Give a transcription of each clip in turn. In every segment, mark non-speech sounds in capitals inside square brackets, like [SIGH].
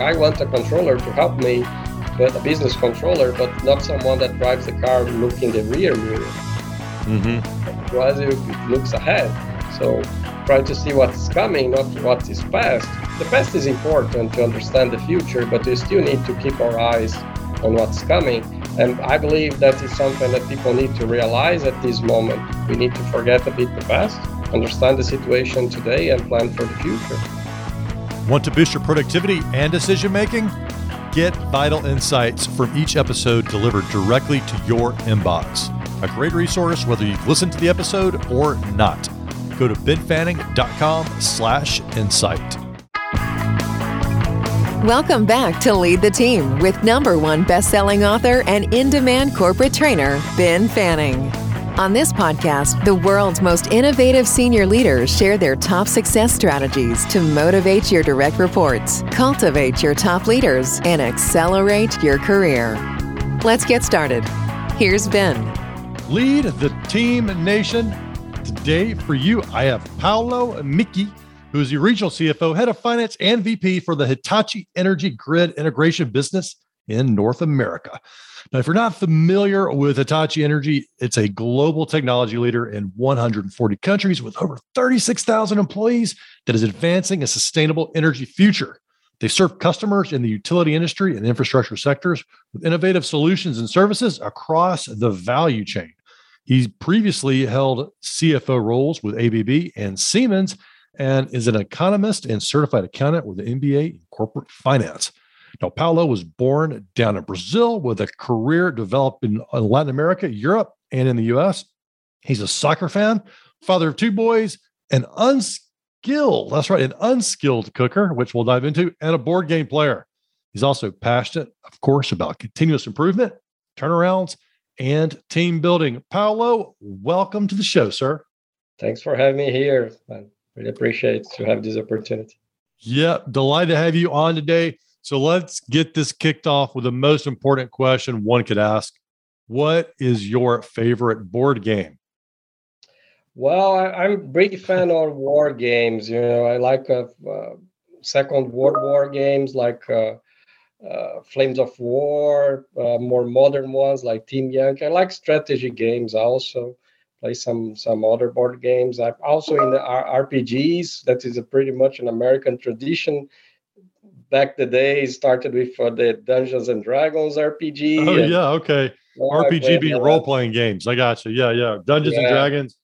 I want a controller to help me, but a business controller, but not someone that drives the car looking the rear mirror. Mm-hmm. It looks ahead. So try to see what's coming, not what is past. The past is important to understand the future, but we still need to keep our eyes on what's coming. And I believe that is something that people need to realize at this moment. We need to forget a bit the past, understand the situation today, and plan for the future. Want to boost your productivity and decision making? Get vital insights from each episode delivered directly to your inbox. A great resource whether you've listened to the episode or not. Go to benfanning.com slash insight. Welcome back to Lead the Team with number one best-selling author and in-demand corporate trainer, Ben Fanning. On this podcast, the world's most innovative senior leaders share their top success strategies to motivate your direct reports, cultivate your top leaders, and accelerate your career. Let's get started. Here's Ben. Lead the team nation. Today for you, I have Paulo Micchi, who is the regional CFO, head of finance, and VP for the Hitachi Energy Grid Integration business in North America. Now, if you're not familiar with Hitachi Energy, it's a global technology leader in 140 countries with over 36,000 employees that is advancing a sustainable energy future. They serve customers in the utility industry and infrastructure sectors with innovative solutions and services across the value chain. He previously held CFO roles with ABB and Siemens and is an economist and certified accountant with an MBA in corporate finance. Now, Paulo was born down in Brazil with a career developed in Latin America, Europe, and in the US. He's a soccer fan, father of two boys, an unskilled, that's right, an unskilled cooker, which we'll dive into, and a board game player. He's also passionate, of course, about continuous improvement, turnarounds, and team building. Paulo, welcome to the show, sir. Thanks for having me here. I really appreciate to have this opportunity. Yeah, delighted to have you on today. So let's get this kicked off with the most important question one could ask What is your favorite board game? Well, I, am a big fan of war games. You know, I like uh, uh, Second World War games like uh, uh Flames of War, uh, more modern ones like Team Yankee. I like strategy games also. Play some some other board games. I'm also in the RPGs. That is pretty much an American tradition back the day started with the Dungeons and Dragons RPG. Oh and, yeah, okay. RPG being role playing games. I got you. Yeah, yeah. Dungeons yeah. and Dragons.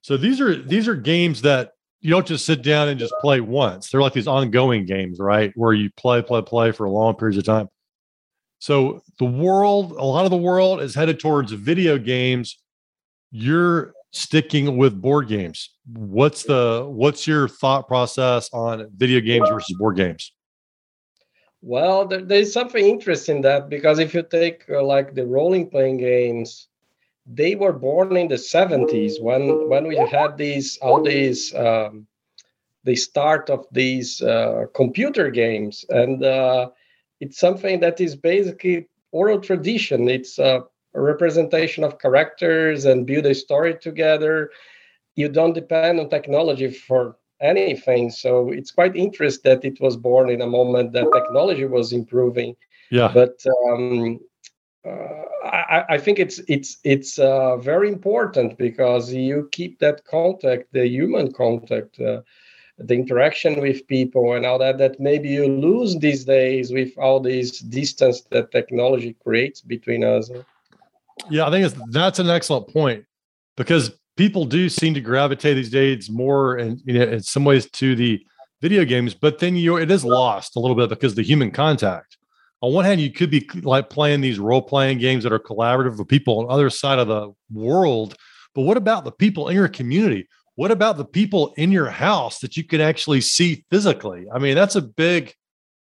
So these are these are games that you don't just sit down and just play once. They're like these ongoing games, right? Where you play, play, play for long periods of time. So the world, a lot of the world is headed towards video games. You're sticking with board games. What's the what's your thought process on video games versus board games? Well, there, there's something interesting in that because if you take uh, like the role playing games, they were born in the 70s when when we had these all these um, the start of these uh, computer games, and uh, it's something that is basically oral tradition. It's a representation of characters and build a story together. You don't depend on technology for anything. So it's quite interesting that it was born in a moment that technology was improving. Yeah. But um, uh, I, I, think it's it's it's uh, very important because you keep that contact, the human contact, uh, the interaction with people, and all that. That maybe you lose these days with all this distance that technology creates between us. Yeah, I think it's, that's an excellent point because people do seem to gravitate these days more and you know in some ways to the video games but then you it is lost a little bit because the human contact. On one hand you could be like playing these role playing games that are collaborative with people on the other side of the world but what about the people in your community? What about the people in your house that you can actually see physically? I mean that's a big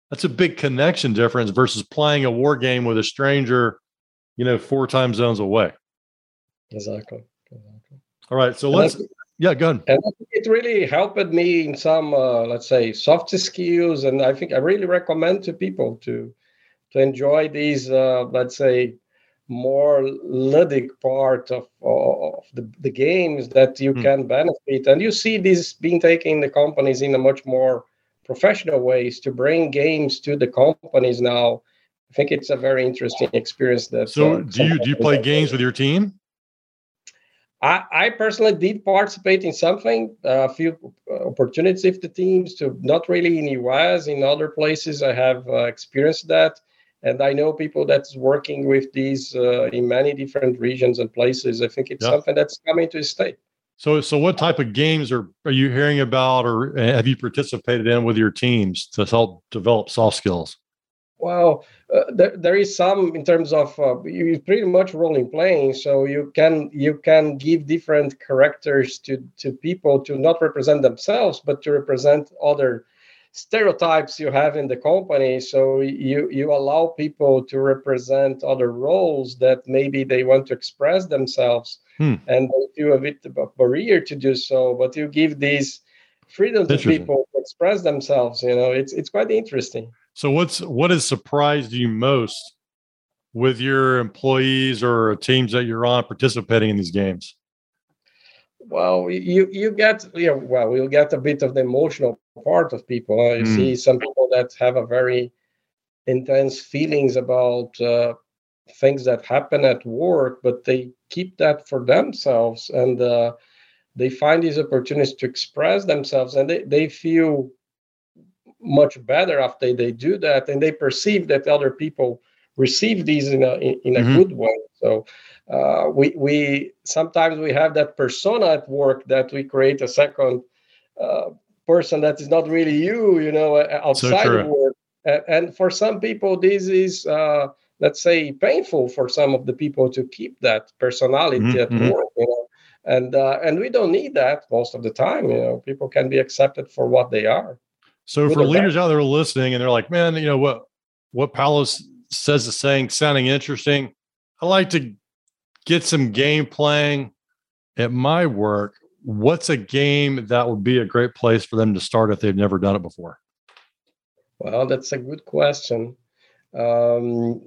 that's a big connection difference versus playing a war game with a stranger you know four time zones away. Exactly all right. So let's, yeah, go ahead. And it really helped me in some, uh, let's say, soft skills. And I think I really recommend to people to to enjoy these, uh, let's say, more ludic part of, of the, the games that you mm. can benefit. And you see this being taken in the companies in a much more professional ways to bring games to the companies now. I think it's a very interesting experience. That so, uh, do you do you play games with your team? I, I personally did participate in something, uh, a few opportunities with the teams to not really in US, in other places I have uh, experienced that. And I know people that's working with these uh, in many different regions and places. I think it's yep. something that's coming to stay. So, so what type of games are, are you hearing about or have you participated in with your teams to help develop soft skills? Well, uh, there, there is some in terms of uh, you pretty much rolling playing, so you can you can give different characters to to people to not represent themselves, but to represent other stereotypes you have in the company. So you you allow people to represent other roles that maybe they want to express themselves, hmm. and they do a bit of a barrier to do so. But you give these freedom to people to express themselves. You know, it's it's quite interesting. So what's what has surprised you most with your employees or teams that you're on participating in these games? Well, you you get you know, well, you'll get a bit of the emotional part of people. You mm. see some people that have a very intense feelings about uh, things that happen at work, but they keep that for themselves and uh, they find these opportunities to express themselves and they, they feel much better after they do that and they perceive that other people receive these in a in, in a mm-hmm. good way so uh, we we sometimes we have that persona at work that we create a second uh, person that is not really you you know outside so of work and, and, for some people this is uh, let's say painful for some of the people to keep that personality mm-hmm. at mm-hmm. work you know and uh, and we don't need that most of the time you know people can be accepted for what they are so for leaders out there listening, and they're like, "Man, you know what? What Paulos says is saying sounding interesting. I like to get some game playing at my work. What's a game that would be a great place for them to start if they've never done it before?" Well, that's a good question. Um,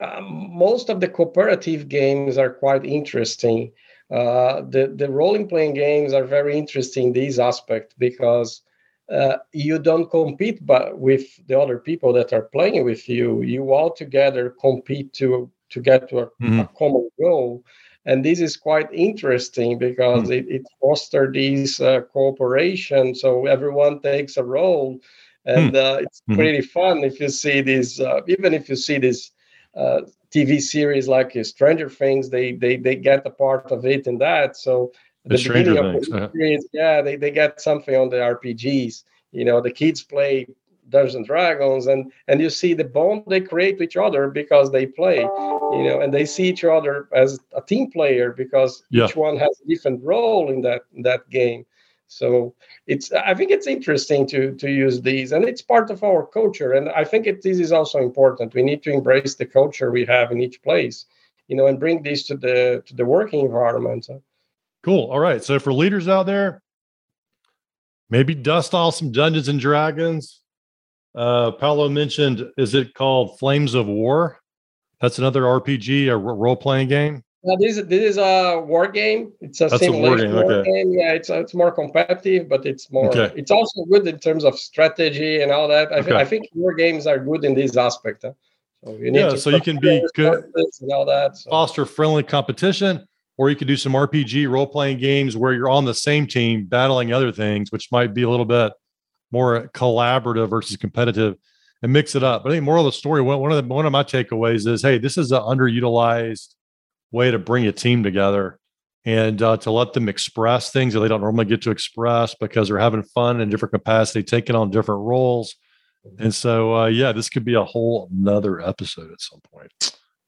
um, most of the cooperative games are quite interesting. Uh, the the role playing games are very interesting in this aspect because uh, you don't compete but with the other people that are playing with you you all together compete to to get to a, mm-hmm. a common goal and this is quite interesting because mm-hmm. it, it fosters this uh, cooperation so everyone takes a role and mm-hmm. uh, it's mm-hmm. pretty fun if you see this uh, even if you see this uh, tv series like stranger things they they they get a part of it in that so the, the beginning of things, the experience, yeah, they, they get something on the RPGs. You know, the kids play Dungeons and Dragons, and and you see the bond they create with each other because they play. You know, and they see each other as a team player because yeah. each one has a different role in that in that game. So it's I think it's interesting to to use these, and it's part of our culture. And I think it, this is also important. We need to embrace the culture we have in each place, you know, and bring this to the to the working environment. Cool. All right. So for leaders out there, maybe dust off some Dungeons and Dragons. Uh, Paulo mentioned, is it called Flames of War? That's another RPG, a role playing game. No, this this is a war game. It's a That's simulation a war, game. war okay. game. Yeah, it's it's more competitive, but it's more. Okay. It's also good in terms of strategy and all that. I, okay. th- I think war games are good in this aspect. Huh? So you yeah, so you can be good and all that. So. Foster friendly competition or you could do some RPG role playing games where you're on the same team battling other things, which might be a little bit more collaborative versus competitive and mix it up. But I think more of the story, one of the, one of my takeaways is, hey, this is an underutilized way to bring a team together and uh, to let them express things that they don't normally get to express because they're having fun in different capacity, taking on different roles. And so, uh, yeah, this could be a whole another episode at some point.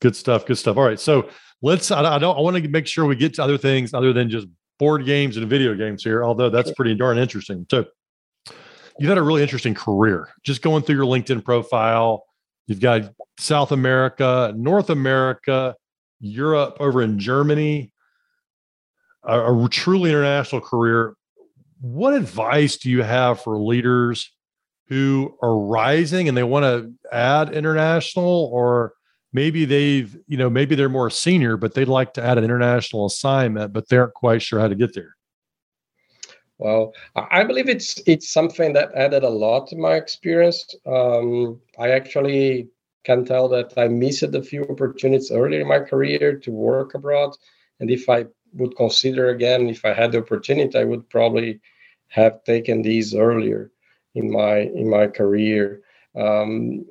Good stuff. Good stuff. All right. So let's I, I don't I want to make sure we get to other things other than just board games and video games here, although that's pretty darn interesting. So you've had a really interesting career. Just going through your LinkedIn profile, you've got South America, North America, Europe, over in Germany, a, a truly international career. What advice do you have for leaders who are rising and they want to add international or maybe they've you know maybe they're more senior but they'd like to add an international assignment but they aren't quite sure how to get there Well, I believe it's it's something that added a lot to my experience. Um, I actually can tell that I missed a few opportunities earlier in my career to work abroad, and if I would consider again, if I had the opportunity, I would probably have taken these earlier in my in my career. Um,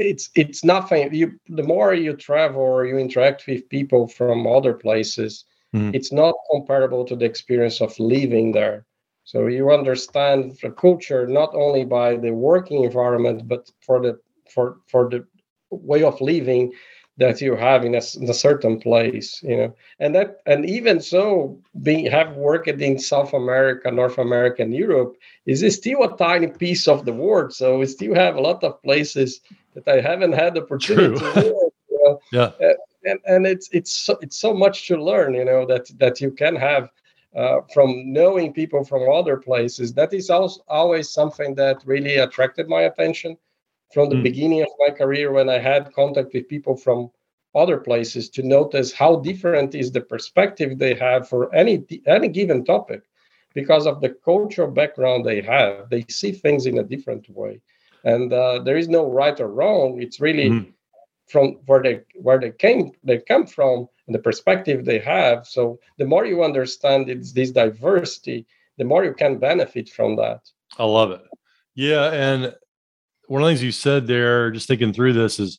it's it's nothing. You the more you travel or you interact with people from other places, mm. it's not comparable to the experience of living there. So you understand the culture not only by the working environment, but for the for for the way of living that you have in a, in a, certain place you know and that and even so being have worked in south america north america and europe is still a tiny piece of the world so we still have a lot of places that i haven't had the opportunity True. to work, you know? [LAUGHS] yeah and, and it's it's so, it's so much to learn you know that that you can have uh, from knowing people from other places that is also always something that really attracted my attention from the mm. beginning of my career when I had contact with people from other places to notice how different is the perspective they have for any any given topic because of the cultural background they have they see things in a different way and uh, there is no right or wrong it's really mm. from where they where they came they come from and the perspective they have so the more you understand it's this diversity the more you can benefit from that i love it yeah and one of the things you said there, just thinking through this, is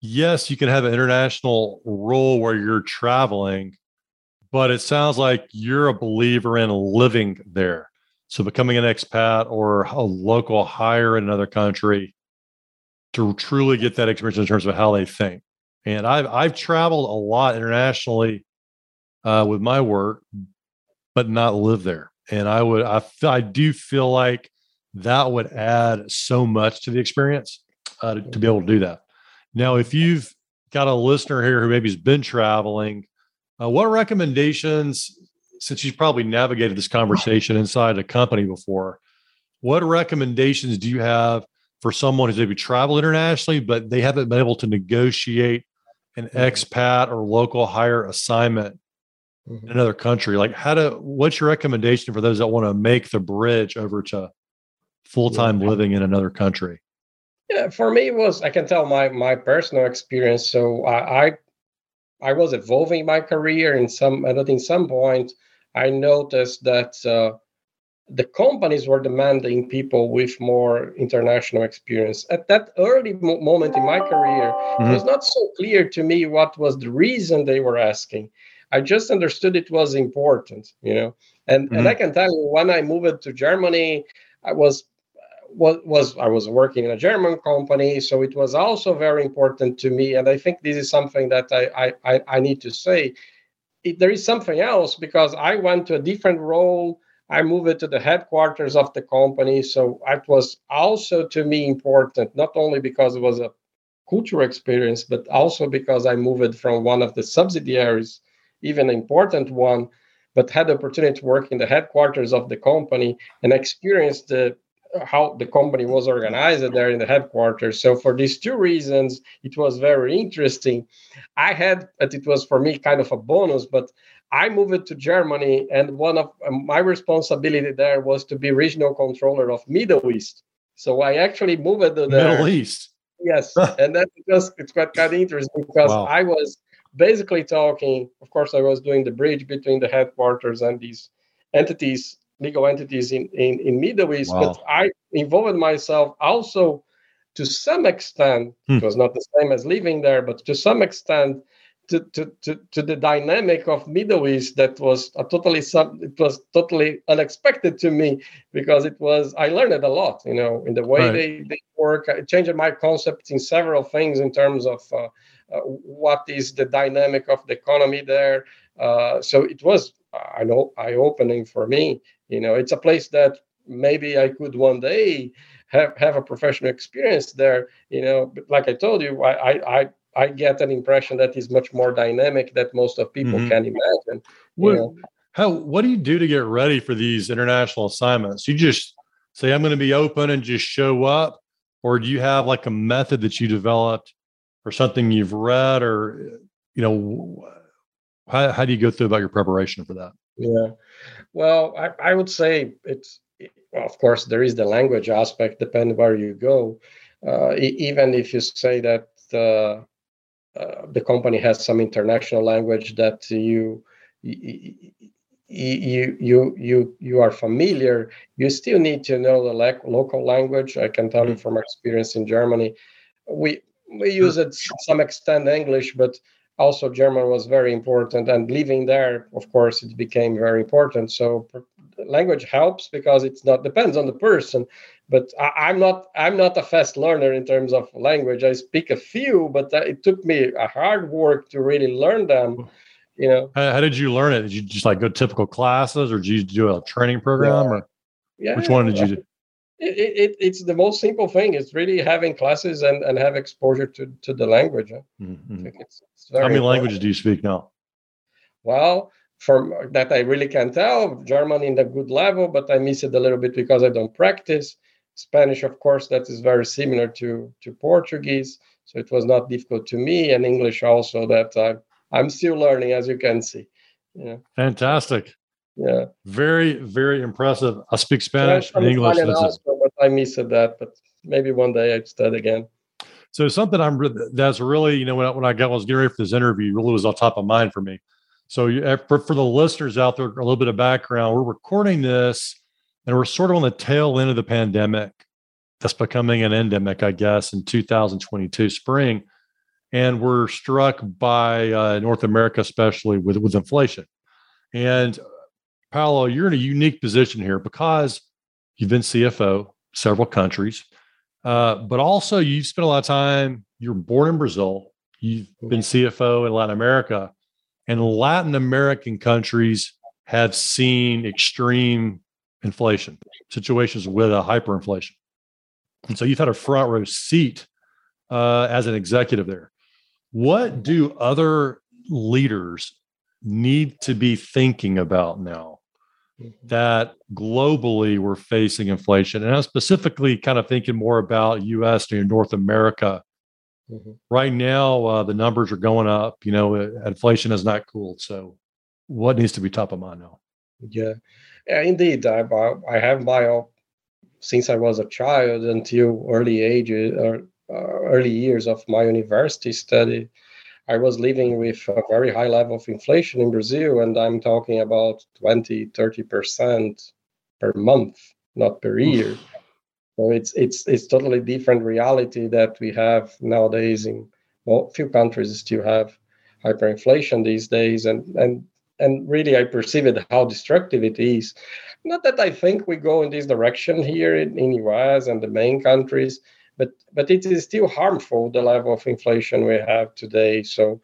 yes, you can have an international role where you're traveling, but it sounds like you're a believer in living there. So becoming an expat or a local hire in another country to truly get that experience in terms of how they think. And I've I've traveled a lot internationally uh, with my work, but not live there. And I would I I do feel like that would add so much to the experience uh, to, to, be able to do that. Now, if you've got a listener here who maybe has been traveling, uh, what recommendations, since you've probably navigated this conversation inside a company before, what recommendations do you have for someone who's maybe traveled internationally, but they haven't been able to negotiate an mm-hmm. expat or local hire assignment in another country? Like, how to, what's your recommendation for those that want to make the bridge over to full time yeah. living in another country? Yeah, for me it was I can tell my my personal experience. So I I, I was evolving my career in some at in some point I noticed that uh, the companies were demanding people with more international experience. At that early mo- moment in my career, mm-hmm. it was not so clear to me what was the reason they were asking. I just understood it was important, you know. And mm-hmm. and I can tell you when I moved to Germany, I was was, was I was working in a German company, so it was also very important to me. And I think this is something that I I, I need to say. It, there is something else because I went to a different role. I moved to the headquarters of the company, so it was also to me important, not only because it was a cultural experience, but also because I moved from one of the subsidiaries, even an important one, but had the opportunity to work in the headquarters of the company and experience the how the company was organized there in the headquarters. So for these two reasons, it was very interesting. I had, but it was for me kind of a bonus, but I moved to Germany, and one of um, my responsibility there was to be regional controller of Middle East. So I actually moved to the Middle East. Yes, and that because it's quite kind of interesting because wow. I was basically talking. Of course, I was doing the bridge between the headquarters and these entities legal entities in, in, in Middle East, wow. but I involved myself also to some extent, hmm. it was not the same as living there, but to some extent to, to, to, to the dynamic of Middle East that was a totally some it was totally unexpected to me because it was I learned a lot, you know, in the way right. they, they work. It changed my concept in several things in terms of uh, uh, what is the dynamic of the economy there. Uh, so it was I know eye opening for me you know it's a place that maybe i could one day have have a professional experience there you know but like i told you i i i get an impression that is much more dynamic that most of people mm-hmm. can imagine what, know? how what do you do to get ready for these international assignments you just say i'm going to be open and just show up or do you have like a method that you developed or something you've read or you know How, how do you go through about your preparation for that? Yeah. Well, I, I would say it's, well, of course, there is the language aspect, depending where you go. Uh, even if you say that uh, uh, the company has some international language that you, you you you you you are familiar you still need to know the le- local language i can tell you mm-hmm. from experience in germany we we use it to some extent english but also german was very important and living there of course it became very important. So language helps because it's not depends on the person but I, am not i'm not a fast learner in terms of language. I speak a few but uh, it took me a hard work to really learn them hmm. you know? How, how, did you learn it? Did you just like go typical classes or did you do a training program yeah. or yeah. which one did you do it, it, it's the most simple thing it's really having classes and, and have exposure to, to the language mm-hmm. it's, it's how many important. languages do you speak now well from that i really can tell german in a good level but i miss it a little bit because i don't practice spanish of course that is very similar to to portuguese so it was not difficult to me and english also that i I'm still learning, as you can see. Yeah. Fantastic. Yeah. Very, very impressive. I speak Spanish and English. Also, but I missed that, but maybe one day I'd study again. So something I'm that's really, you know, when I, when I got was getting ready for this interview, really was on top of mind for me. So you, eh, for, for the listeners out there, a little bit of background. We're recording this, and we're sort of on the tail end of the pandemic. That's becoming an endemic, I guess, in 2022 spring and we're struck by uh, North America, especially with with inflation. And Paulo, you're in a unique position here because you've been CFO several countries, uh, but also you've spent a lot of time. You're born in Brazil. You've been CFO in Latin America, and Latin American countries have seen extreme inflation situations with a hyperinflation, and so you've had a front row seat uh, as an executive there. What do other leaders need to be thinking about now mm-hmm. That globally we're facing inflation? And I'm specifically kind of thinking more about US and North America. Mm-hmm. Right now, uh, the numbers are going up. You know, uh, inflation has not cooled. So, what needs to be top of mind now? Yeah, yeah indeed. I, I have my since I was a child until early ages or uh, early years of my university study, I was living with a very high level of inflation in Brazil, and I'm talking about 20, 30% per month, not per year. So it's it's it's totally different reality that we have nowadays in well, few countries still have hyperinflation these days, and and and really I perceive it how destructive it is. Not that I think we go in this direction here in, in US and the main countries, but but it is still harmful the level of inflation we have today. So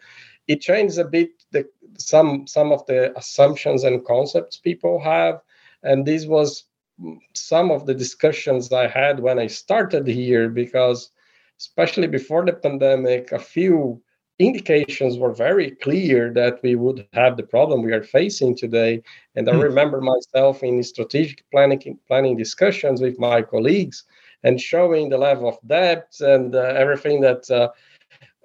it changes a bit the some some of the assumptions and concepts people have, and this was some of the discussions I had when I started here because especially before the pandemic, a few indications were very clear that we would have the problem we are facing today. And I hmm. remember myself in strategic planning planning discussions with my colleagues and showing the level of debt and uh, everything that uh,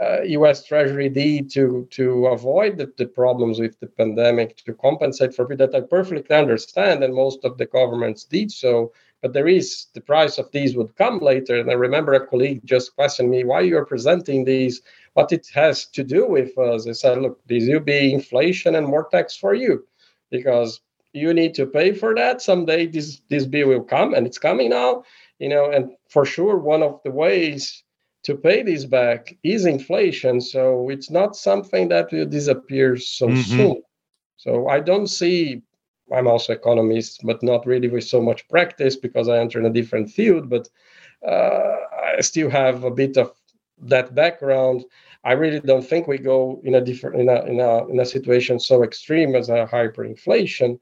uh, U.S. Treasury did to to avoid the, the, problems with the pandemic to compensate for it that I perfectly understand, and most of the governments did so. But there is the price of these would come later. And I remember a colleague just questioned me why you are presenting these, what it has to do with us. I said, look, this will be inflation and more tax for you, because you need to pay for that someday. This this bill will come, and it's coming now you know and for sure one of the ways to pay this back is inflation so it's not something that will disappear so mm-hmm. soon so i don't see i'm also economist but not really with so much practice because i enter in a different field but uh, i still have a bit of that background i really don't think we go in a different in a in a, in a situation so extreme as a hyperinflation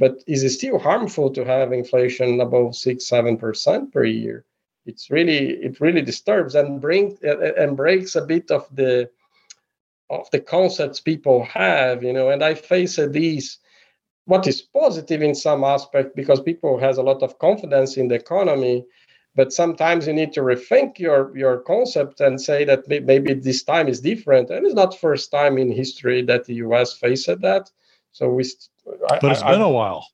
but is it still harmful to have inflation above six, seven percent per year? It's really it really disturbs and brings and breaks a bit of the of the concepts people have, you know. And I face these what is positive in some aspect because people has a lot of confidence in the economy but sometimes you need to rethink your your concept and say that maybe this time is different and it's not first time in history that the us faced that. So we but it's I, been I, a while.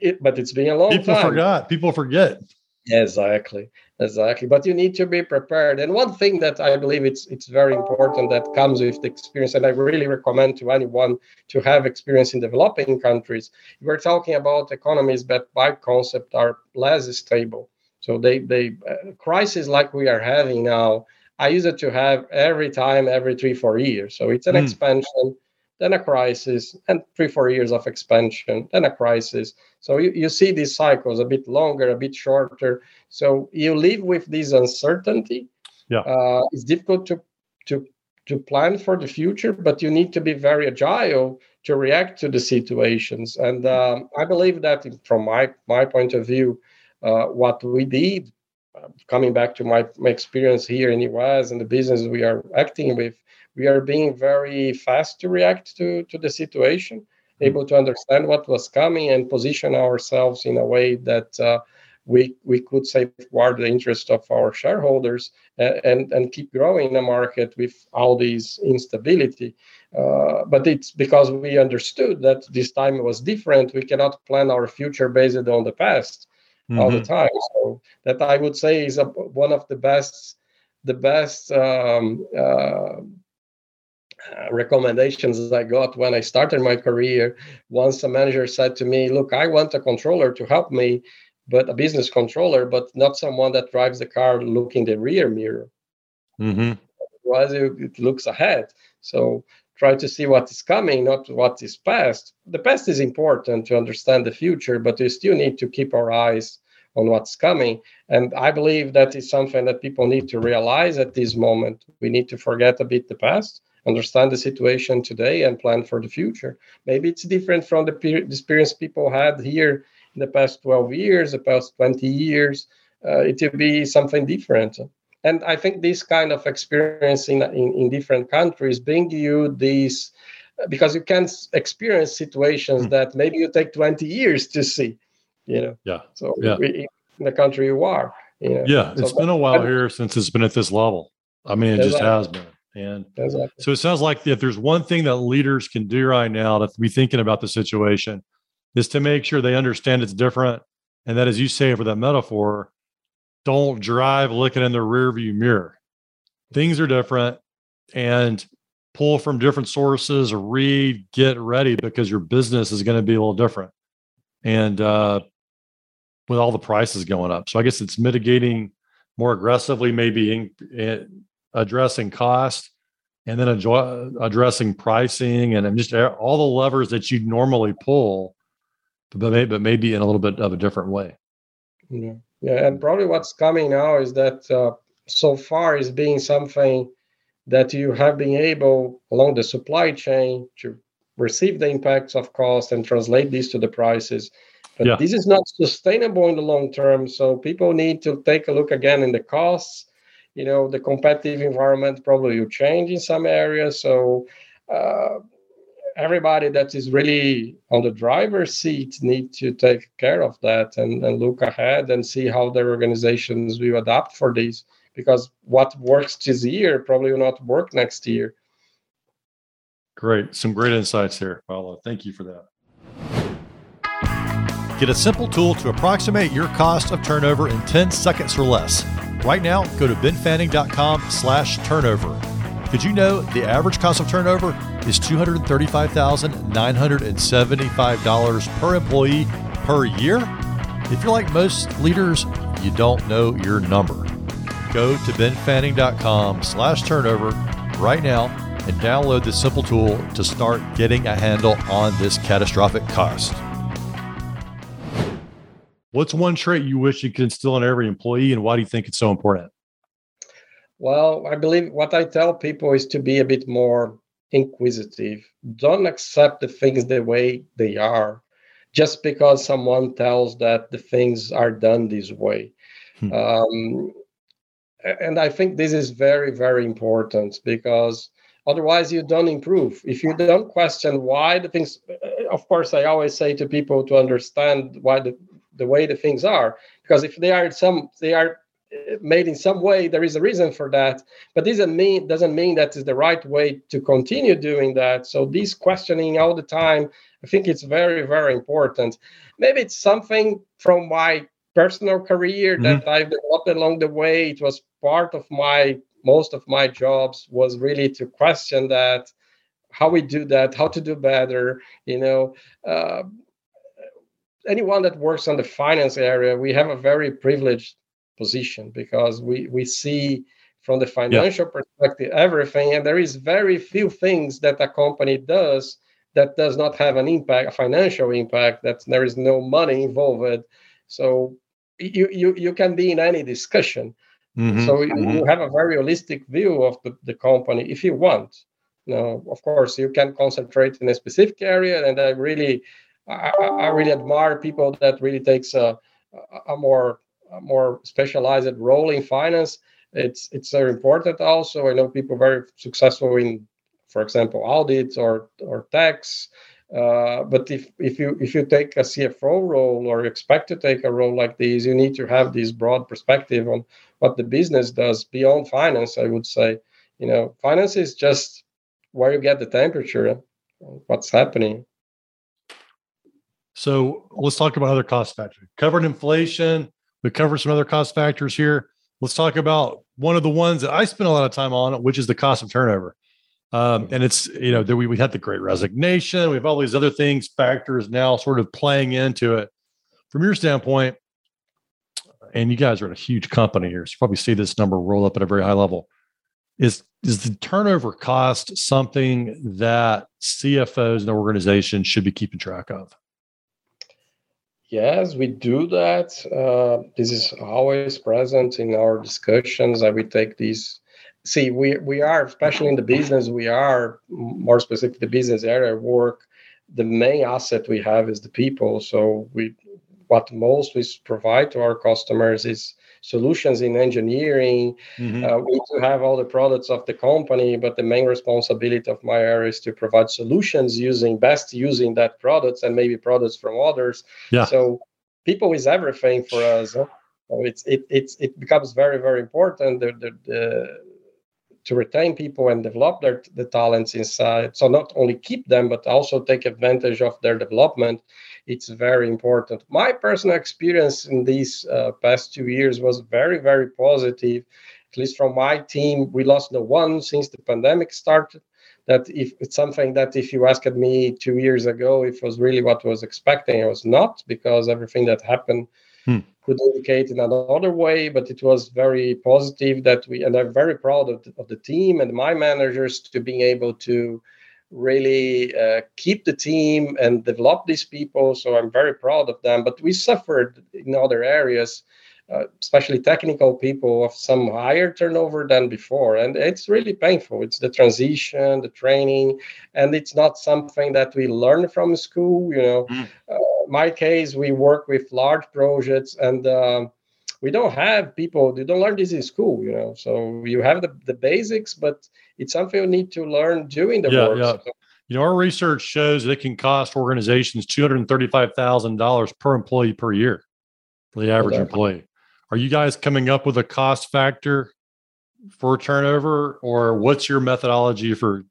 It, but it's been a long people time. people forgot. People forget exactly exactly but you need to be prepared and one thing that i believe it's it's very important that comes with the experience and i really recommend to anyone to have experience in developing countries we're talking about economies that by concept are less stable so they they uh, crisis like we are having now i use it to have every time every three four years so it's an mm. expansion then a crisis, and three, four years of expansion, then a crisis. So you, you see these cycles a bit longer, a bit shorter. So you live with this uncertainty. Yeah. Uh, it's difficult to to to plan for the future, but you need to be very agile to react to the situations. And um, I believe that from my my point of view, uh, what we did, uh, coming back to my, my experience here in US and the business we are acting with, we are being very fast to react to, to the situation. Able to understand what was coming and position ourselves in a way that uh, we we could safeguard the interest of our shareholders and, and, and keep growing the market with all these instability. Uh, but it's because we understood that this time was different. We cannot plan our future based on the past mm-hmm. all the mm-hmm. time. So that I would say is a, one of the best the best um, uh, uh, recommendations I got when I started my career. Once a manager said to me, Look, I want a controller to help me, but a business controller, but not someone that drives the car looking the rear mirror. Mm-hmm. Otherwise, it looks ahead. So try to see what is coming, not what is past. The past is important to understand the future, but we still need to keep our eyes on what's coming. And I believe that is something that people need to realize at this moment. We need to forget a bit the past understand the situation today and plan for the future. Maybe it's different from the, the experience people had here in the past 12 years, the past 20 years. Uh, it will be something different. And I think this kind of experience in, in, in different countries bring you these, because you can experience situations mm. that maybe you take 20 years to see, you know. Yeah. So yeah. We, in the country you are. You know? Yeah, it's so been a while here since it's been at this level. I mean, it just has been. And exactly. so it sounds like if there's one thing that leaders can do right now to be thinking about the situation is to make sure they understand it's different. And that, as you say for that metaphor, don't drive looking in the rearview mirror. Things are different and pull from different sources, read, get ready because your business is going to be a little different. And uh, with all the prices going up. So I guess it's mitigating more aggressively, maybe in, in, addressing cost and then adjo- addressing pricing and just all the levers that you normally pull, but, may, but maybe in a little bit of a different way. Yeah. yeah. And probably what's coming now is that uh, so far is being something that you have been able along the supply chain to receive the impacts of cost and translate these to the prices. But yeah. this is not sustainable in the long term. So people need to take a look again in the costs you know the competitive environment probably will change in some areas. So uh, everybody that is really on the driver's seat need to take care of that and, and look ahead and see how their organizations will adapt for this because what works this year probably will not work next year. Great. Some great insights here paulo thank you for that. Get a simple tool to approximate your cost of turnover in 10 seconds or less Right now, go to benfanning.com slash turnover. Did you know the average cost of turnover is $235,975 per employee per year? If you're like most leaders, you don't know your number. Go to benfanning.com slash turnover right now and download this simple tool to start getting a handle on this catastrophic cost. What's one trait you wish you could instill in every employee, and why do you think it's so important? Well, I believe what I tell people is to be a bit more inquisitive. Don't accept the things the way they are just because someone tells that the things are done this way. Hmm. Um, and I think this is very, very important because otherwise you don't improve. If you don't question why the things, of course, I always say to people to understand why the the way the things are because if they are some they are uh, made in some way there is a reason for that but this doesn't mean doesn't mean that is the right way to continue doing that. So this questioning all the time i think it's very very important. Maybe it's something from my personal career mm-hmm. that i've developed along the way. It was part of my most of my jobs was really to question that how we do that how to do better you know uh, anyone that works on the finance area, we have a very privileged position because we we see from the financial yeah. perspective everything, and there is very few things that a company does that does not have an impact, a financial impact. That there is no money involved. So you you you can be in any discussion. Mm-hmm. So mm-hmm. you have a very holistic view of the, the company if you want. Now, of course, you can concentrate in a specific area, and I really I, I really admire people that really takes a, a more a more specialized role in finance. It's it's very important. Also, I know people very successful in, for example, audit or or tax. Uh, but if if you if you take a CFO role or expect to take a role like this, you need to have this broad perspective on what the business does beyond finance. I would say, you know, finance is just where you get the temperature, what's happening. So let's talk about other cost factors. Covered inflation. We covered some other cost factors here. Let's talk about one of the ones that I spend a lot of time on, which is the cost of turnover. Um, and it's you know we we had the Great Resignation. We have all these other things factors now sort of playing into it. From your standpoint, and you guys are at a huge company here, so you probably see this number roll up at a very high level. Is is the turnover cost something that CFOs and organizations should be keeping track of? Yes, we do that. Uh, this is always present in our discussions. I we take these. See, we we are especially in the business. We are more specific the business area work. The main asset we have is the people. So we, what most we provide to our customers is solutions in engineering. Mm-hmm. Uh, we do have all the products of the company, but the main responsibility of my area is to provide solutions using best using that products and maybe products from others. Yeah. So people is everything for us. Huh? So it's it it's it becomes very very important. The, the, the, to retain people and develop their the talents inside. So not only keep them, but also take advantage of their development it's very important. My personal experience in these uh, past two years was very, very positive. At least from my team, we lost no one since the pandemic started. That if it's something that if you asked me two years ago, if it was really what was expecting, It was not because everything that happened hmm. could indicate in another way. But it was very positive that we, and I'm very proud of the, of the team and my managers to being able to really uh, keep the team and develop these people. So I'm very proud of them. But we suffered in other areas, uh, especially technical people, of some higher turnover than before. And it's really painful. It's the transition, the training, and it's not something that we learn from school. You know, mm. uh, my case, we work with large projects and um, we don't have people they don't learn this in school you know so you have the, the basics but it's something you need to learn doing the yeah, work yeah. So, you know our research shows that it can cost organizations $235000 per employee per year for the average employee are you guys coming up with a cost factor for turnover or what's your methodology for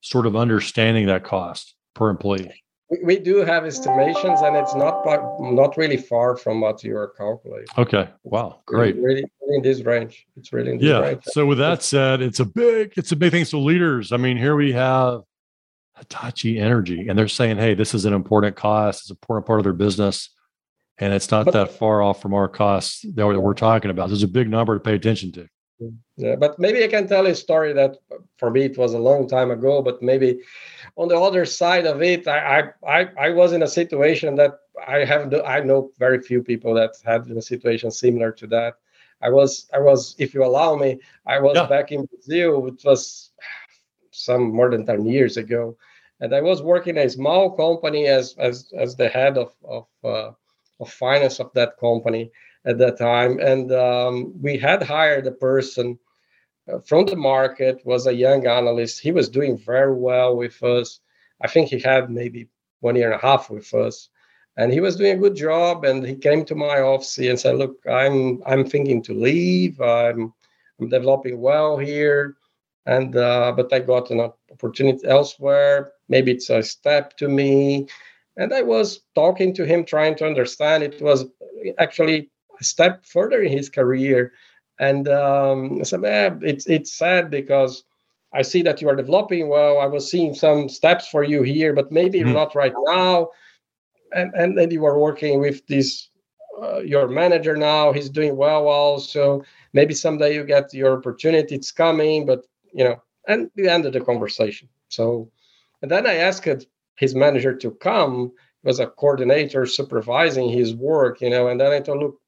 sort of understanding that cost per employee? We do have estimations and it's not not really far from what you are calculating. Okay. Wow. Great really, really in this range. It's really in this yeah. range. so with that said it's a big it's a big thing. So leaders i mean here we have hitachi energy and they're saying hey this is an important cost. It's an important part of their business and it's not but, that far off from our costs that we're talking about there's a big number to pay attention to yeah, but maybe I can tell a story that for me it was a long time ago, but maybe on the other side of it, I I I was in a situation that I have I know very few people that had a situation similar to that. I was I was if you allow me, I was yeah. back in Brazil. It was some more than ten years ago, and I was working a small company as as as the head of of uh, of finance of that company at that time, and um, we had hired a person uh, from the market. Was a young analyst. He was doing very well with us. I think he had maybe one year and a half with us, and he was doing a good job. And he came to my office and said, "Look, I'm I'm thinking to leave. I'm I'm developing well here, and uh, but I got an opportunity elsewhere. Maybe it's a step to me." And I was talking to him, trying to understand. It was actually a step further in his career. And um, I said, man, it's it's sad because I see that you are developing well. I was seeing some steps for you here, but maybe mm-hmm. not right now. And and then you are working with this uh, your manager now. He's doing well also. Maybe someday you get your opportunity. It's coming, but you know. And we ended the conversation. So, and then I asked his manager to come. Was a coordinator supervising his work, you know. And then I told, look,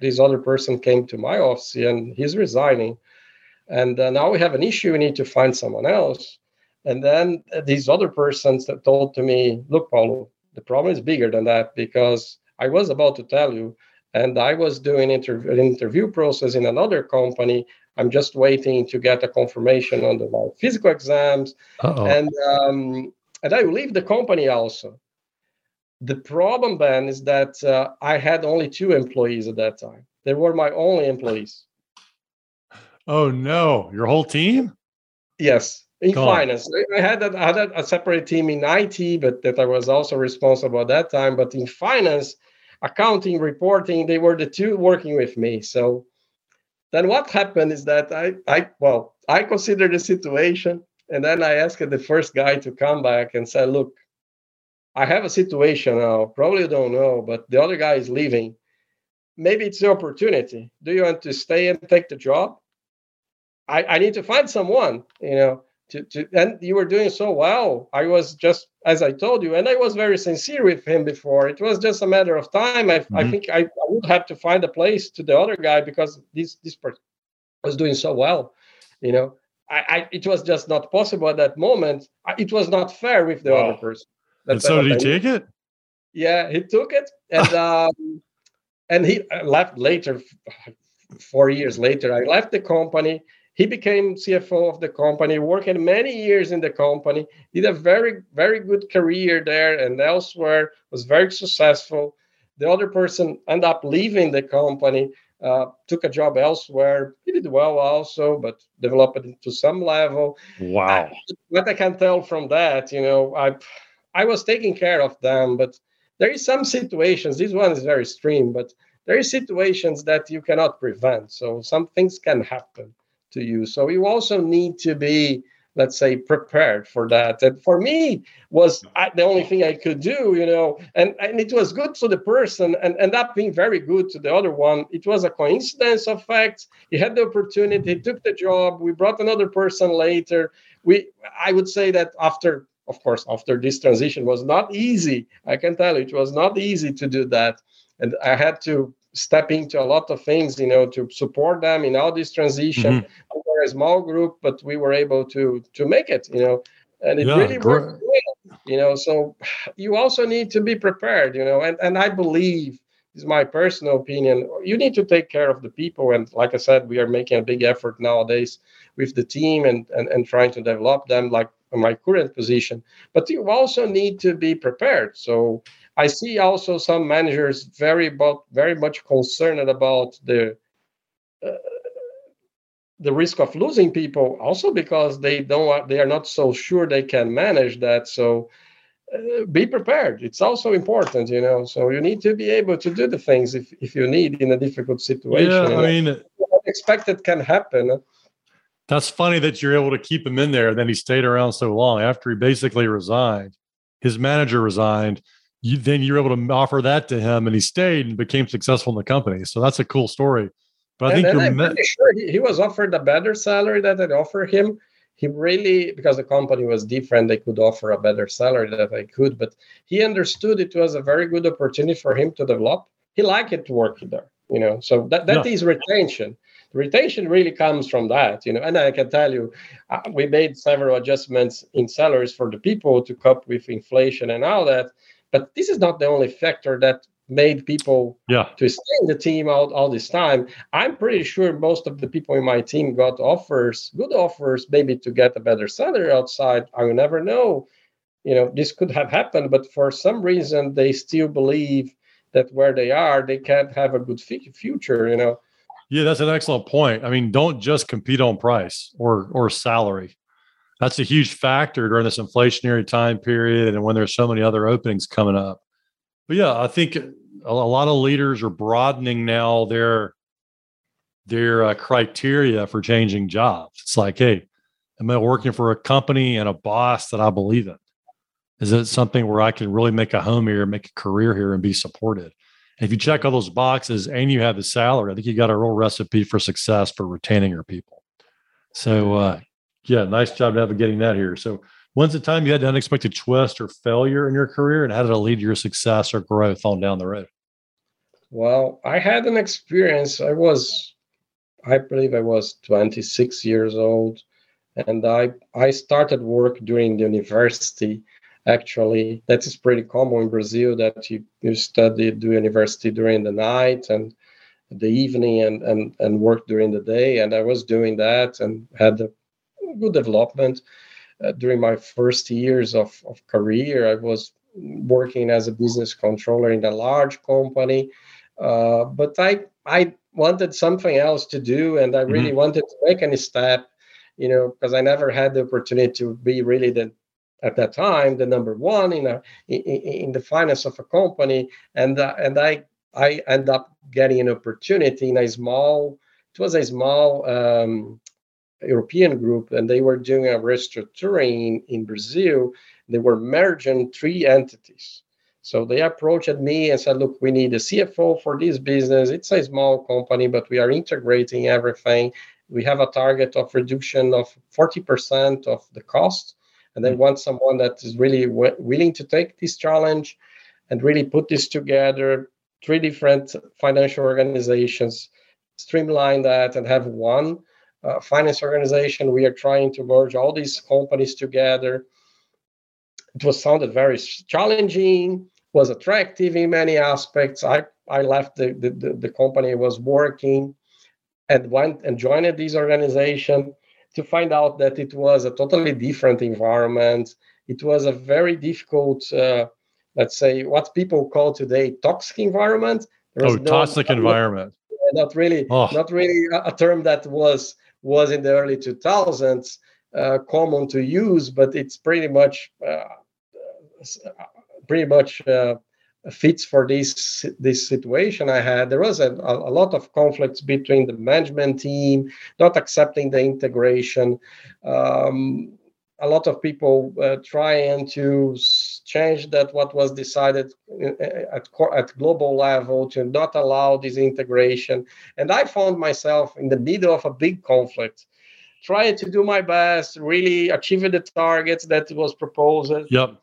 this other person came to my office and he's resigning and uh, now we have an issue we need to find someone else and then these other persons that told to me look paulo the problem is bigger than that because i was about to tell you and i was doing inter- an interview process in another company i'm just waiting to get a confirmation on the my physical exams Uh-oh. and um, and i leave the company also the problem then is that uh, I had only two employees at that time. They were my only employees. Oh no, your whole team? Yes, in finance. I had, a, I had a separate team in IT, but that I was also responsible at that time. But in finance, accounting, reporting, they were the two working with me. So then what happened is that I, I well, I considered the situation, and then I asked the first guy to come back and say, look, I have a situation now. Probably you don't know, but the other guy is leaving. Maybe it's the opportunity. Do you want to stay and take the job? I, I need to find someone, you know, to, to and you were doing so well. I was just as I told you, and I was very sincere with him before. It was just a matter of time. I, mm-hmm. I think I, I, would have to find a place to the other guy because this this person was doing so well, you know. I, I, it was just not possible at that moment. It was not fair with the wow. other person. That's and so did he take it? Yeah, he took it, and [LAUGHS] um, and he uh, left later. Four years later, I left the company. He became CFO of the company, working many years in the company. Did a very very good career there and elsewhere. Was very successful. The other person ended up leaving the company. Uh, took a job elsewhere. He did well also, but developed it to some level. Wow. what I can tell from that, you know, I I was taking care of them, but there is some situations. This one is very extreme, but there is situations that you cannot prevent. So some things can happen to you. So you also need to be, let's say, prepared for that. And for me, was I, the only thing I could do, you know, and, and it was good to the person and end up being very good to the other one. It was a coincidence of facts. He had the opportunity, he took the job. We brought another person later. We, I would say that after of course, after this transition was not easy. I can tell you, it was not easy to do that. And I had to step into a lot of things, you know, to support them in all this transition. Mm-hmm. We were a small group, but we were able to to make it, you know, and it yeah, really worked. Well, you know, so [SIGHS] you also need to be prepared, you know, and and I believe this is my personal opinion. You need to take care of the people, and like I said, we are making a big effort nowadays with the team and and, and trying to develop them. Like my current position, but you also need to be prepared. So I see also some managers very about very much concerned about the uh, the risk of losing people, also because they don't they are not so sure they can manage that. So uh, be prepared. It's also important, you know. So you need to be able to do the things if, if you need in a difficult situation. Yeah, I mean, expected can happen. That's funny that you're able to keep him in there. And then he stayed around so long after he basically resigned. His manager resigned. You, then you're able to offer that to him, and he stayed and became successful in the company. So that's a cool story. But I and think you're I'm me- pretty sure he, he was offered a better salary that I'd offer him. He really, because the company was different, they could offer a better salary that I could. But he understood it was a very good opportunity for him to develop. He liked it to work there, you know. So that that yeah. is retention retention really comes from that you know and i can tell you uh, we made several adjustments in salaries for the people to cope with inflation and all that but this is not the only factor that made people yeah. to stay in the team all, all this time. I'm pretty sure most of the people in my team got offers good offers maybe to get a better salary outside. I will never know. You know this could have happened but for some reason they still believe that where they are they can't have a good future you know? Yeah that's an excellent point. I mean don't just compete on price or or salary that's a huge factor during this inflationary time period and when there's so many other openings coming up but yeah i think a, lot of leaders are broadening now their their uh, criteria for changing jobs it's like hey am i working for a company and a boss that i believe in is it something where I can really make a home here, make a career here, and be supported? And if you check all those boxes and you have the salary, I think you got a real recipe for success for retaining your people. So, uh, yeah, nice job navigating that here. So, when's the time you had an unexpected twist or failure in your career, and how did it lead to your success or growth on down the road? Well, I had an experience. I was, I believe, I was 26 years old, and I I started work during the university actually that is pretty common in brazil that you, you study do university during the night and the evening and, and and work during the day and i was doing that and had a good development uh, during my first years of, of career i was working as a business controller in a large company uh, but i i wanted something else to do and i really mm-hmm. wanted to make any step you know because i never had the opportunity to be really the at that time the number one in a in, in the finance of a company and uh, and i i end up getting an opportunity in a small it was a small um, european group and they were doing a restructuring in brazil. They were merging three entities. So they approached me and said look we need a cfo for this business. It's a small company but we are integrating everything. We have a target of reduction of 40% of the cost and they mm. want someone that is really w- willing to take this challenge and really put this together. Three different financial organizations streamline that and have one uh, finance organization we are trying to merge all these companies together it was sounded very challenging was attractive in many aspects i i left the the, the company was working and went and joined this organization to find out that it was a totally different environment. It was a very difficult, uh, let's say, what people call today toxic environment. Oh, no, toxic not, environment. Not really, oh. not really a term that was was in the early 2000s uh, common to use, but it's pretty much uh, pretty much uh, fits for this this situation I had. There was a, a, lot of conflicts between the management team, not accepting the integration. Um, a lot of people uh, trying to change that what was decided uh, at, at global level to not allow this integration. And I found myself in the middle of a big conflict trying to do my best, really achieving the targets that was proposed. Yep.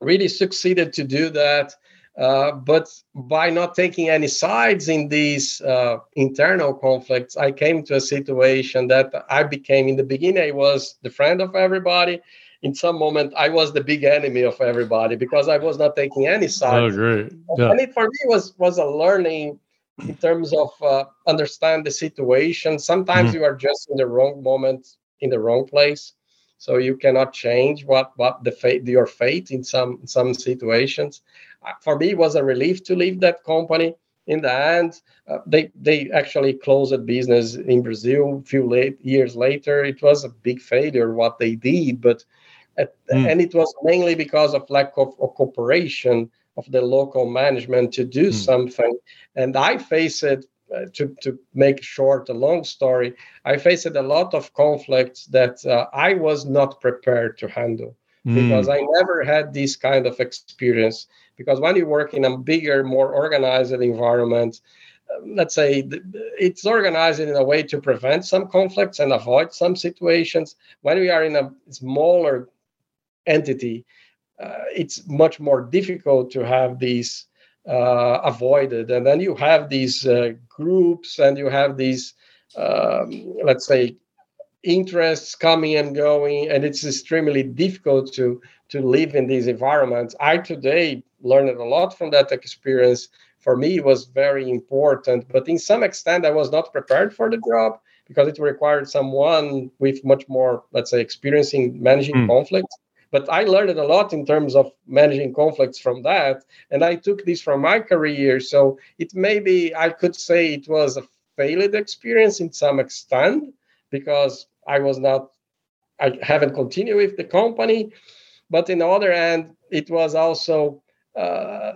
Really succeeded to do that. Uh, but by not taking any sides in these uh, internal conflicts, I came to a situation that I became in the beginning, I was the friend of everybody. In some moment, I was the big enemy of everybody because I was not taking any sides. Oh, great. Yeah. And it for me was, was a learning in terms of uh, understand the situation. Sometimes mm-hmm. you are just in the wrong moment, in the wrong place. So you cannot change what, what the fate, your fate in some, some situations for me, it was a relief to leave that company. In the end, uh, they they actually closed a business in Brazil. A few late, years later, it was a big failure what they did, but at, mm. and it was mainly because of lack of, of cooperation of the local management to do mm. something. And I faced it uh, to, to make short a long story, I faced a lot of conflicts that uh, I was not prepared to handle mm. because I never had this kind of experience because when you work in a bigger more organized environment um, let's say it's organized in a way to prevent some conflicts and avoid some situations when we are in a smaller entity uh, it's much more difficult to have these uh, avoided and then you have these uh, groups and you have these um, let's say interests coming and going and it's extremely difficult to to live in these environments i today learned a lot from that experience for me it was very important but in some extent i was not prepared for the job because it required someone with much more let's say experience in managing mm. conflict but I learned a lot in terms of managing conflicts from that. And I took this from my career. So it maybe I could say it was a failed experience in some extent because I was not, I haven't continued with the company. But in the other hand, it was also uh,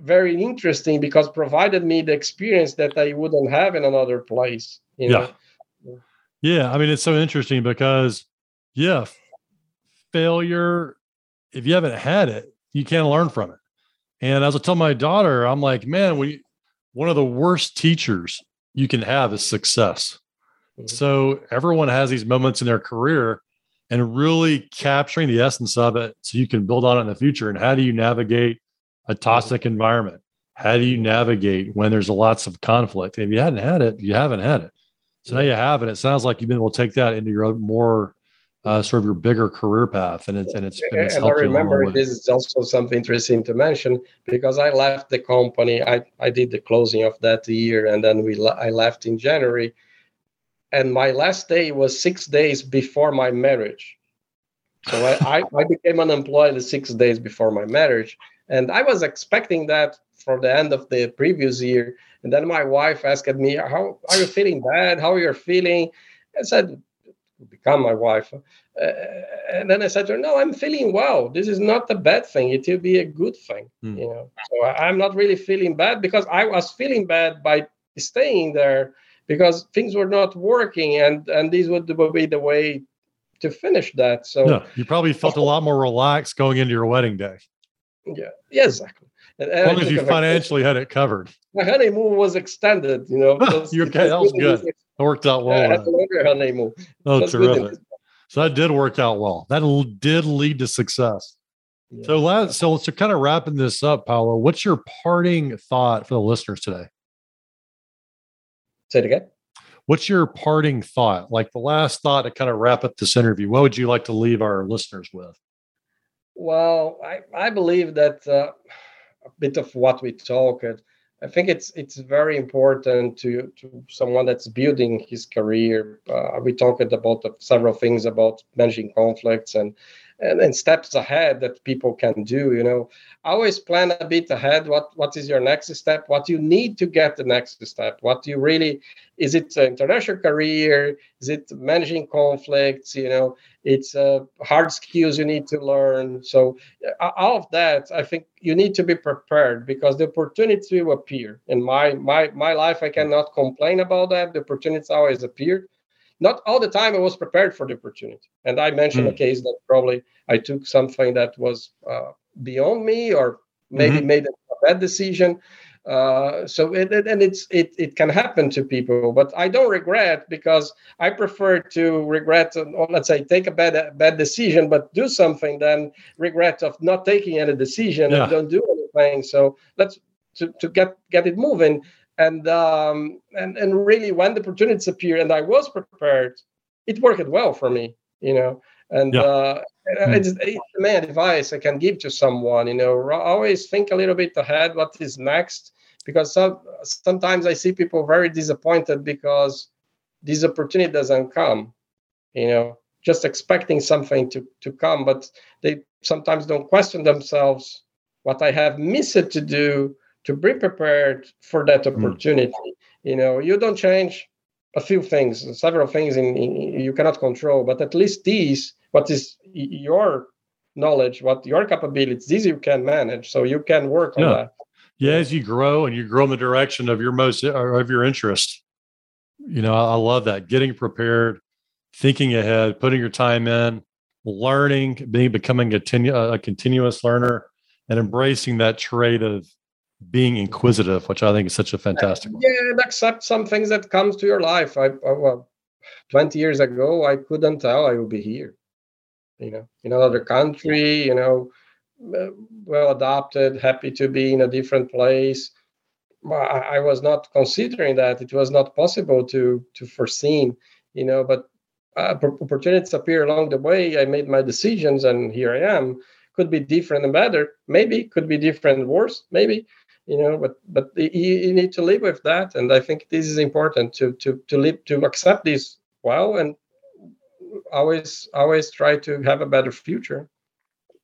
very interesting because provided me the experience that I wouldn't have in another place. You know? Yeah. Yeah. I mean, it's so interesting because, yeah, failure, if you haven't had it, you can't learn from it. And as I tell my daughter, I'm like, man, we one of the worst teachers you can have is success. Mm-hmm. So everyone has these moments in their career and really capturing the essence of it so you can build on it in the future. And how do you navigate a toxic environment? How do you navigate when there's lots of conflict? If you hadn't had it, you haven't had it. So now you have it. It sounds like you've been able to take that into your more uh, sort of your bigger career path, and it's and it's. And, it's and I remember this is also something interesting to mention because I left the company. I I did the closing of that year, and then we I left in January, and my last day was six days before my marriage. So I, I, I became unemployed six days before my marriage, and I was expecting that for the end of the previous year. And then my wife asked me, "How are you feeling bad? How are you feeling?" I said, become my wife. Uh, and then I said to her, "No, I'm feeling well. This is not a bad thing. It will be a good thing, mm. you know." So I, am not really feeling bad because I was feeling bad by staying there because things were not working, and and this would, be the way to finish that. So yeah, you probably felt a lot more relaxed going into your wedding day. Yeah, yeah, exactly. And, as long as you financially had it covered. My honeymoon was extended, you know. [LAUGHS] Okay, that was good. It worked out well. Yeah, uh, longer honeymoon. Oh, terrific. So that did work out well. That did lead to success. Yeah. So, last, so to kind of wrapping this up, Paulo, what's your parting thought for the listeners today? Say it again. What's your parting thought? Like the last thought to kind of wrap up this interview. What would you like to leave our listeners with? Well, I, I believe that uh, a bit of what we talked. I think it's it's very important to to someone that's building his career. Uh, we talked about several things about managing conflicts and and, and steps ahead that people can do you know. Always plan a bit ahead. What what is your next step? What you need to get the next step? What you really is it an international career? Is it managing conflicts? You know it's uh, hard skills you need to learn. So uh, all of that i think you need to be prepared because the opportunities will appear. In my my my life i cannot complain about that. The opportunities always appear not all the time I was prepared for the opportunity. And I mentioned mm. a case that probably I took something that was uh, beyond me or maybe mm-hmm. made a bad decision. Uh, so it, it, and it's it it can happen to people, but I don't regret because I prefer to regret, or let's say, take a bad bad decision, but do something than regret of not taking any decision yeah. and don't do anything. So let's to, to get get it moving and um, and and really when the opportunities appeared and I was prepared, it worked well for me, you know. And yeah. uh, mm. it's, it's the main advice I can give to someone, you know. Always think a little bit ahead, what is next, because some, sometimes I see people very disappointed because this opportunity doesn't come, you know, just expecting something to to come, but they sometimes don't question themselves what I have missed to do to be prepared for that hmm. opportunity. Mm. You know, you don't change a few things, several things in, in, you cannot control, but at least these, what is your knowledge, what your capabilities, these you can manage. So you can work on yeah. that. Yeah, as you grow and you grow in the direction of your most of your interest. You know, I, I love that. Getting prepared, thinking ahead, putting your time in, learning, being becoming a, tenu- a continuous learner, and embracing that trait of being inquisitive, which I think is such a fantastic. Yeah, and accept some things that comes to your life. I, I well, twenty years ago, I couldn't tell I would be here. You know, in another country. You know, uh, well adopted, happy to be in a different place. I, I was not considering that. It was not possible to to foresee. You know, but uh, opportunities appear along the way. I made my decisions, and here I am. Could be different and better, maybe. Could be different and worse, maybe you know but but you, you need to live with that and i think this is important to to to live to accept this well and always always try to have a better future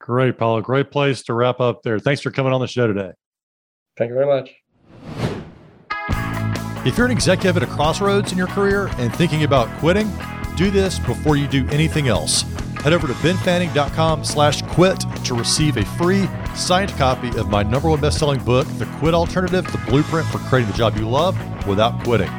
Great, Paulo. Great place to wrap up there. Thanks for coming on the show today. Thank you very much. If you're an executive at a crossroads in your career and thinking about quitting, do this before you do anything else. Head over to benfanning.com slash quit to receive a free signed copy of my number one best-selling book, The Quit Alternative, the blueprint for creating the job you love without quitting.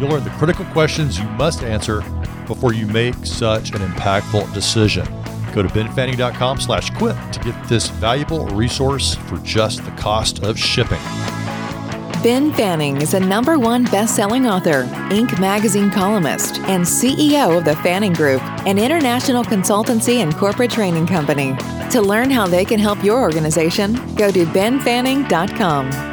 You'll learn the critical questions you must answer before you make such an impactful decision. Go to benfanning.com slash quit to get this valuable resource for just the cost of shipping. Ben Fanning is a number one best-selling author, Inc. magazine columnist, and CEO of the Fanning Group, an international consultancy and corporate training company. To learn how they can help your organization, go to benfanning.com.